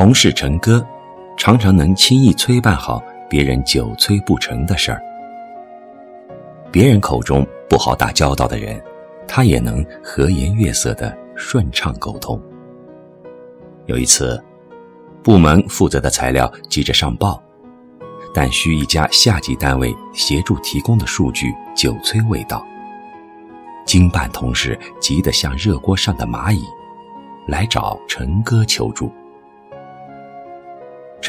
同事陈哥，常常能轻易催办好别人久催不成的事儿。别人口中不好打交道的人，他也能和颜悦色的顺畅沟通。有一次，部门负责的材料急着上报，但需一家下级单位协助提供的数据久催未到。经办同事急得像热锅上的蚂蚁，来找陈哥求助。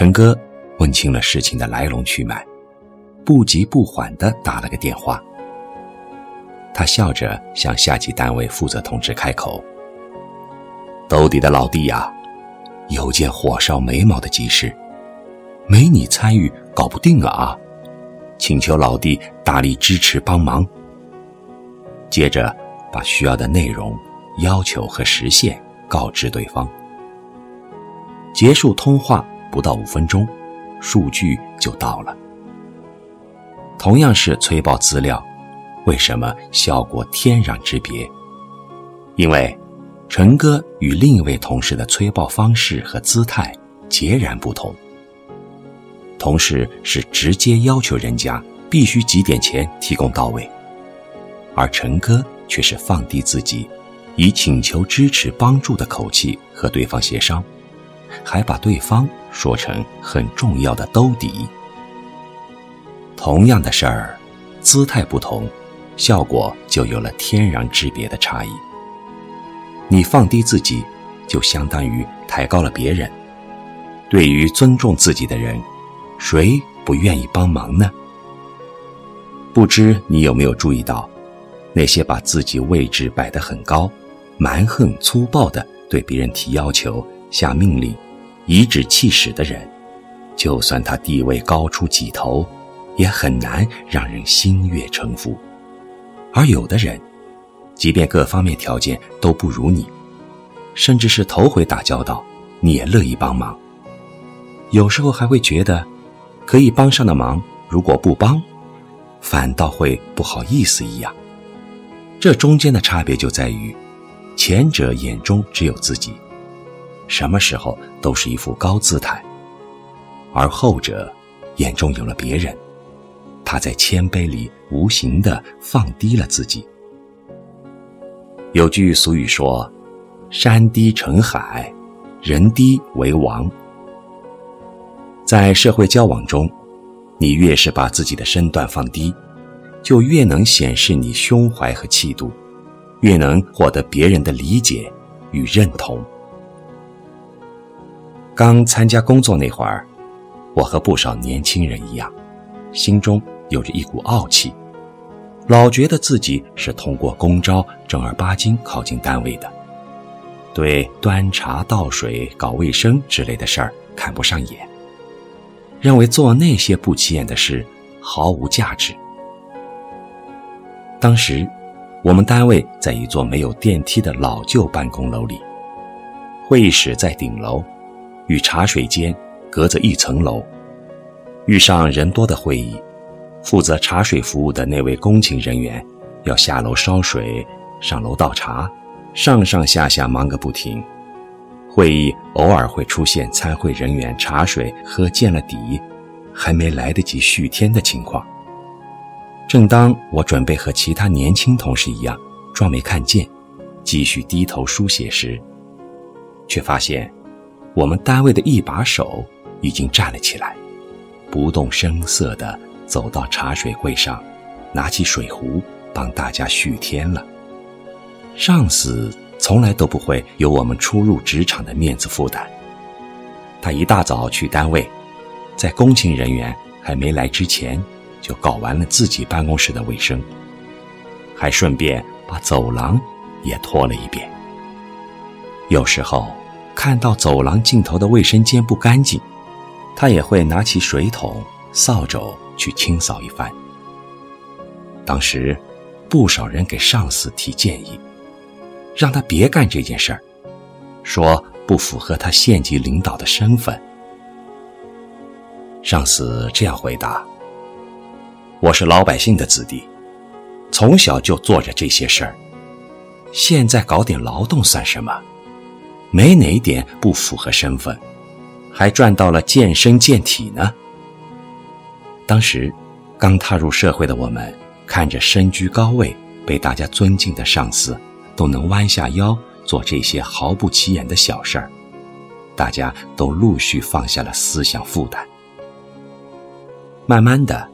陈哥问清了事情的来龙去脉，不急不缓地打了个电话。他笑着向下级单位负责同志开口：“兜底的老弟呀，有件火烧眉毛的急事，没你参与搞不定了啊，请求老弟大力支持帮忙。”接着把需要的内容、要求和时限告知对方。结束通话。不到五分钟，数据就到了。同样是催报资料，为什么效果天壤之别？因为陈哥与另一位同事的催报方式和姿态截然不同。同事是直接要求人家必须几点前提供到位，而陈哥却是放低自己，以请求支持帮助的口气和对方协商。还把对方说成很重要的兜底。同样的事儿，姿态不同，效果就有了天壤之别的差异。你放低自己，就相当于抬高了别人。对于尊重自己的人，谁不愿意帮忙呢？不知你有没有注意到，那些把自己位置摆得很高、蛮横粗暴的对别人提要求？下命令，颐指气使的人，就算他地位高出几头，也很难让人心悦诚服。而有的人，即便各方面条件都不如你，甚至是头回打交道，你也乐意帮忙。有时候还会觉得，可以帮上的忙，如果不帮，反倒会不好意思一样。这中间的差别就在于，前者眼中只有自己。什么时候都是一副高姿态，而后者眼中有了别人，他在谦卑里无形的放低了自己。有句俗语说：“山低成海，人低为王。”在社会交往中，你越是把自己的身段放低，就越能显示你胸怀和气度，越能获得别人的理解与认同。刚参加工作那会儿，我和不少年轻人一样，心中有着一股傲气，老觉得自己是通过公招正儿八经考进单位的，对端茶倒水、搞卫生之类的事儿看不上眼，认为做那些不起眼的事毫无价值。当时，我们单位在一座没有电梯的老旧办公楼里，会议室在顶楼。与茶水间隔着一层楼，遇上人多的会议，负责茶水服务的那位工勤人员要下楼烧水、上楼倒茶，上上下下忙个不停。会议偶尔会出现参会人员茶水喝见了底，还没来得及续添的情况。正当我准备和其他年轻同事一样装没看见，继续低头书写时，却发现。我们单位的一把手已经站了起来，不动声色地走到茶水柜上，拿起水壶帮大家续添了。上司从来都不会有我们初入职场的面子负担，他一大早去单位，在工勤人员还没来之前就搞完了自己办公室的卫生，还顺便把走廊也拖了一遍。有时候。看到走廊尽头的卫生间不干净，他也会拿起水桶、扫帚去清扫一番。当时，不少人给上司提建议，让他别干这件事儿，说不符合他县级领导的身份。上司这样回答：“我是老百姓的子弟，从小就做着这些事儿，现在搞点劳动算什么？”没哪点不符合身份，还赚到了健身健体呢。当时，刚踏入社会的我们，看着身居高位、被大家尊敬的上司，都能弯下腰做这些毫不起眼的小事儿，大家都陆续放下了思想负担。慢慢的，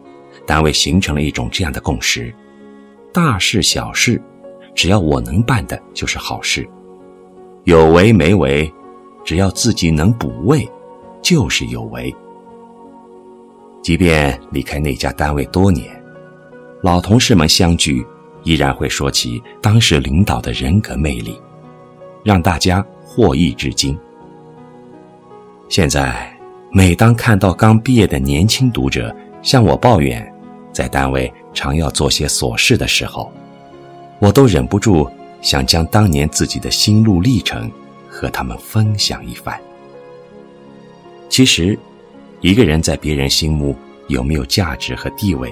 单位形成了一种这样的共识：大事小事，只要我能办的，就是好事；有为没为，只要自己能补位，就是有为。即便离开那家单位多年，老同事们相聚，依然会说起当时领导的人格魅力，让大家获益至今。现在，每当看到刚毕业的年轻读者向我抱怨，在单位常要做些琐事的时候，我都忍不住想将当年自己的心路历程和他们分享一番。其实。一个人在别人心目有没有价值和地位，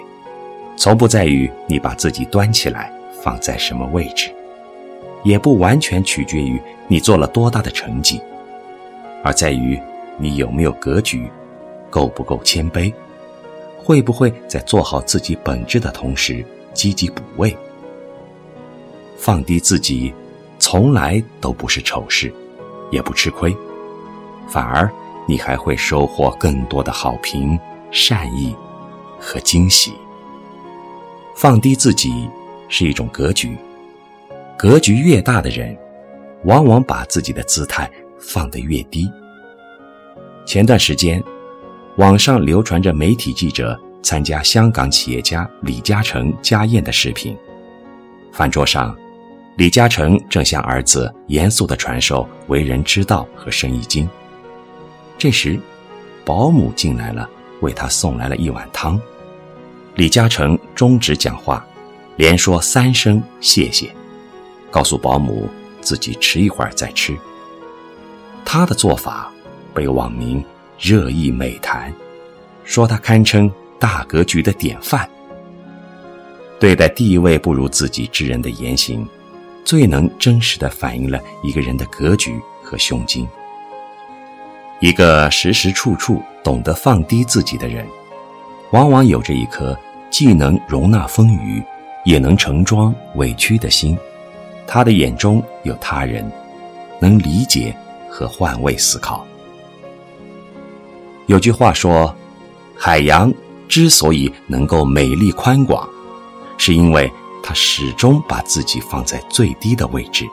从不在于你把自己端起来放在什么位置，也不完全取决于你做了多大的成绩，而在于你有没有格局，够不够谦卑，会不会在做好自己本质的同时积极补位。放低自己，从来都不是丑事，也不吃亏，反而。你还会收获更多的好评、善意和惊喜。放低自己是一种格局，格局越大的人，往往把自己的姿态放得越低。前段时间，网上流传着媒体记者参加香港企业家李嘉诚家宴的视频。饭桌上，李嘉诚正向儿子严肃地传授为人之道和生意经。这时，保姆进来了，为他送来了一碗汤。李嘉诚终止讲话，连说三声谢谢，告诉保姆自己迟一会儿再吃。他的做法被网民热议美谈，说他堪称大格局的典范。对待地位不如自己之人的言行，最能真实的反映了一个人的格局和胸襟。一个时时处处懂得放低自己的人，往往有着一颗既能容纳风雨，也能盛装委屈的心。他的眼中有他人，能理解和换位思考。有句话说：“海洋之所以能够美丽宽广，是因为他始终把自己放在最低的位置，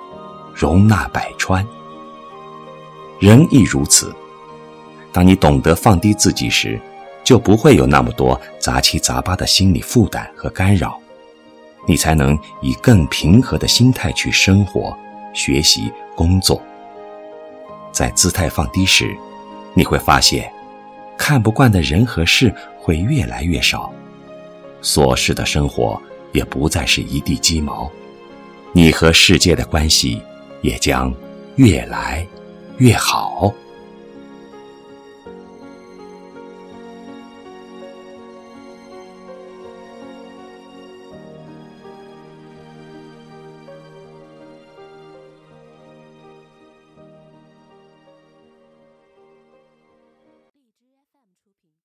容纳百川。”人亦如此。当你懂得放低自己时，就不会有那么多杂七杂八的心理负担和干扰，你才能以更平和的心态去生活、学习、工作。在姿态放低时，你会发现，看不惯的人和事会越来越少，琐事的生活也不再是一地鸡毛，你和世界的关系也将越来越好。